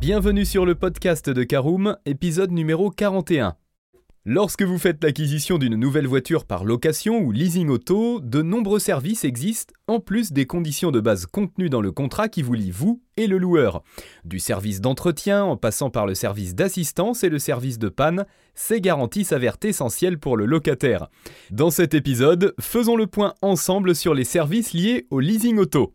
Bienvenue sur le podcast de Caroom, épisode numéro 41. Lorsque vous faites l'acquisition d'une nouvelle voiture par location ou leasing auto, de nombreux services existent, en plus des conditions de base contenues dans le contrat qui vous lie vous et le loueur. Du service d'entretien en passant par le service d'assistance et le service de panne, ces garanties s'avèrent essentielles pour le locataire. Dans cet épisode, faisons le point ensemble sur les services liés au leasing auto.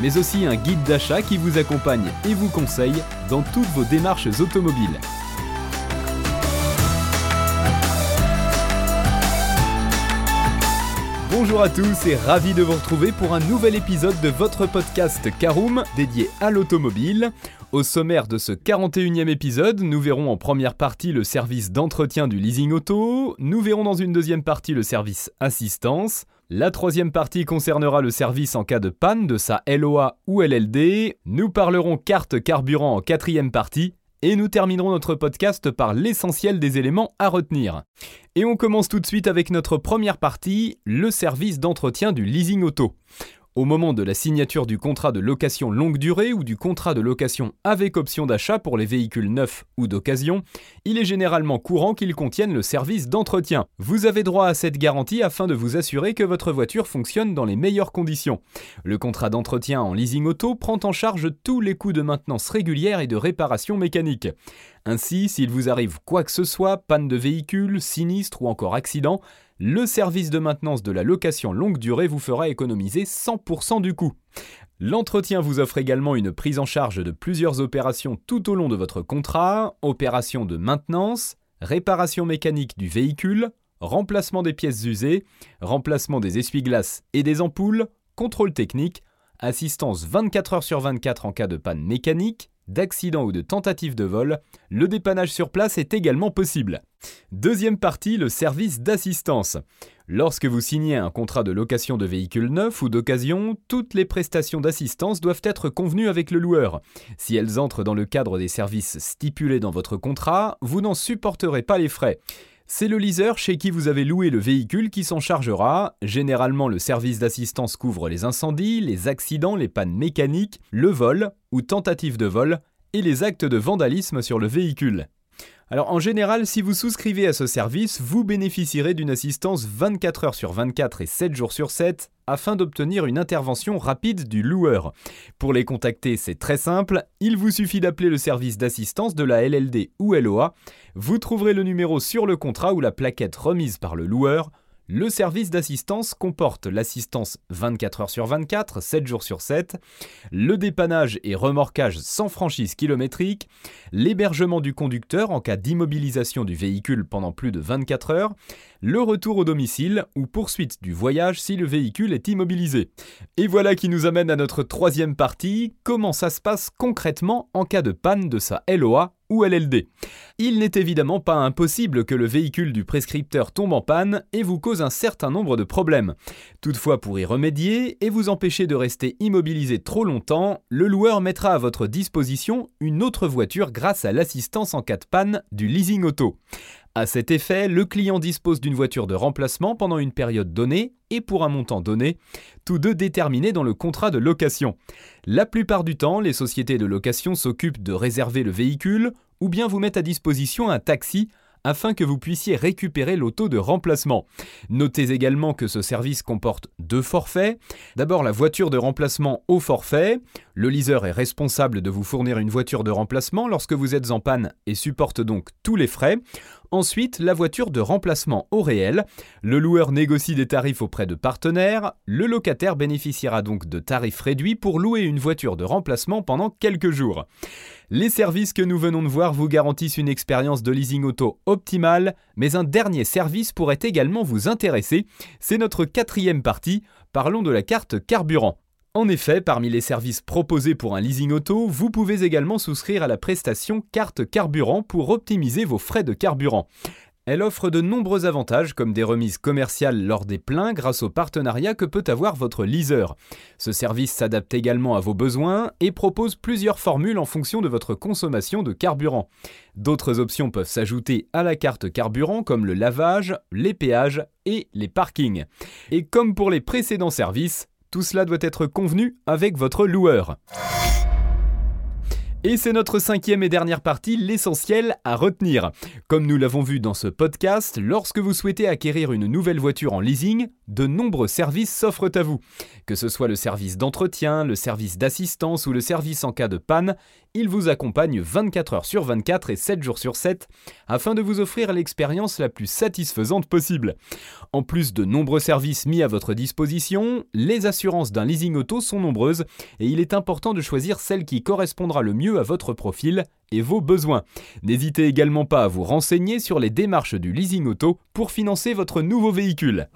mais aussi un guide d'achat qui vous accompagne et vous conseille dans toutes vos démarches automobiles. Bonjour à tous et ravi de vous retrouver pour un nouvel épisode de votre podcast Caroom dédié à l'automobile. Au sommaire de ce 41e épisode, nous verrons en première partie le service d'entretien du leasing auto, nous verrons dans une deuxième partie le service assistance, la troisième partie concernera le service en cas de panne de sa LOA ou LLD. Nous parlerons carte carburant en quatrième partie. Et nous terminerons notre podcast par l'essentiel des éléments à retenir. Et on commence tout de suite avec notre première partie, le service d'entretien du leasing auto. Au moment de la signature du contrat de location longue durée ou du contrat de location avec option d'achat pour les véhicules neufs ou d'occasion, il est généralement courant qu'ils contiennent le service d'entretien. Vous avez droit à cette garantie afin de vous assurer que votre voiture fonctionne dans les meilleures conditions. Le contrat d'entretien en leasing auto prend en charge tous les coûts de maintenance régulière et de réparation mécanique. Ainsi, s'il vous arrive quoi que ce soit, panne de véhicule, sinistre ou encore accident, le service de maintenance de la location longue durée vous fera économiser 100% du coût. L'entretien vous offre également une prise en charge de plusieurs opérations tout au long de votre contrat, opérations de maintenance, réparation mécanique du véhicule, remplacement des pièces usées, remplacement des essuie-glaces et des ampoules, contrôle technique, assistance 24 heures sur 24 en cas de panne mécanique, d'accident ou de tentative de vol, le dépannage sur place est également possible. Deuxième partie, le service d'assistance. Lorsque vous signez un contrat de location de véhicule neuf ou d'occasion, toutes les prestations d'assistance doivent être convenues avec le loueur. Si elles entrent dans le cadre des services stipulés dans votre contrat, vous n'en supporterez pas les frais. C'est le leaser chez qui vous avez loué le véhicule qui s'en chargera. Généralement, le service d'assistance couvre les incendies, les accidents, les pannes mécaniques, le vol ou tentative de vol et les actes de vandalisme sur le véhicule. Alors en général, si vous souscrivez à ce service, vous bénéficierez d'une assistance 24 heures sur 24 et 7 jours sur 7 afin d'obtenir une intervention rapide du loueur. Pour les contacter, c'est très simple, il vous suffit d'appeler le service d'assistance de la LLD ou LOA. Vous trouverez le numéro sur le contrat ou la plaquette remise par le loueur. Le service d'assistance comporte l'assistance 24 heures sur 24, 7 jours sur 7, le dépannage et remorquage sans franchise kilométrique, l'hébergement du conducteur en cas d'immobilisation du véhicule pendant plus de 24 heures, le retour au domicile ou poursuite du voyage si le véhicule est immobilisé. Et voilà qui nous amène à notre troisième partie, comment ça se passe concrètement en cas de panne de sa LOA ou LLD. Il n'est évidemment pas impossible que le véhicule du prescripteur tombe en panne et vous cause un certain nombre de problèmes. Toutefois, pour y remédier et vous empêcher de rester immobilisé trop longtemps, le loueur mettra à votre disposition une autre voiture grâce à l'assistance en cas de panne du leasing auto. À cet effet, le client dispose d'une voiture de remplacement pendant une période donnée et pour un montant donné, tous deux déterminés dans le contrat de location. La plupart du temps, les sociétés de location s'occupent de réserver le véhicule ou bien vous mettent à disposition un taxi afin que vous puissiez récupérer l'auto de remplacement. Notez également que ce service comporte deux forfaits. D'abord la voiture de remplacement au forfait. Le leaser est responsable de vous fournir une voiture de remplacement lorsque vous êtes en panne et supporte donc tous les frais. Ensuite, la voiture de remplacement au réel. Le loueur négocie des tarifs auprès de partenaires. Le locataire bénéficiera donc de tarifs réduits pour louer une voiture de remplacement pendant quelques jours. Les services que nous venons de voir vous garantissent une expérience de leasing auto optimale, mais un dernier service pourrait également vous intéresser. C'est notre quatrième partie. Parlons de la carte carburant. En effet, parmi les services proposés pour un leasing auto, vous pouvez également souscrire à la prestation carte carburant pour optimiser vos frais de carburant. Elle offre de nombreux avantages comme des remises commerciales lors des pleins grâce au partenariat que peut avoir votre leaser. Ce service s'adapte également à vos besoins et propose plusieurs formules en fonction de votre consommation de carburant. D'autres options peuvent s'ajouter à la carte carburant comme le lavage, les péages et les parkings. Et comme pour les précédents services, tout cela doit être convenu avec votre loueur. Et c'est notre cinquième et dernière partie, l'essentiel à retenir. Comme nous l'avons vu dans ce podcast, lorsque vous souhaitez acquérir une nouvelle voiture en leasing, de nombreux services s'offrent à vous. Que ce soit le service d'entretien, le service d'assistance ou le service en cas de panne, ils vous accompagnent 24 heures sur 24 et 7 jours sur 7 afin de vous offrir l'expérience la plus satisfaisante possible. En plus de nombreux services mis à votre disposition, les assurances d'un leasing auto sont nombreuses et il est important de choisir celle qui correspondra le à votre profil et vos besoins. N'hésitez également pas à vous renseigner sur les démarches du leasing auto pour financer votre nouveau véhicule.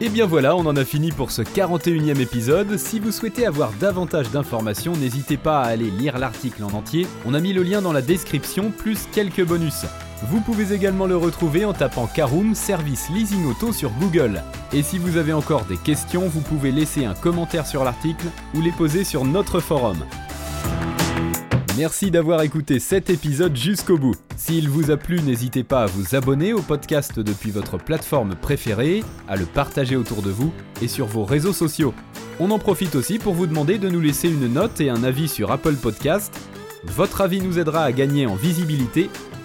Et bien voilà, on en a fini pour ce 41e épisode. Si vous souhaitez avoir davantage d'informations, n'hésitez pas à aller lire l'article en entier. On a mis le lien dans la description, plus quelques bonus. Vous pouvez également le retrouver en tapant Caroom Service Leasing Auto sur Google. Et si vous avez encore des questions, vous pouvez laisser un commentaire sur l'article ou les poser sur notre forum. Merci d'avoir écouté cet épisode jusqu'au bout. S'il vous a plu, n'hésitez pas à vous abonner au podcast depuis votre plateforme préférée, à le partager autour de vous et sur vos réseaux sociaux. On en profite aussi pour vous demander de nous laisser une note et un avis sur Apple Podcast. Votre avis nous aidera à gagner en visibilité,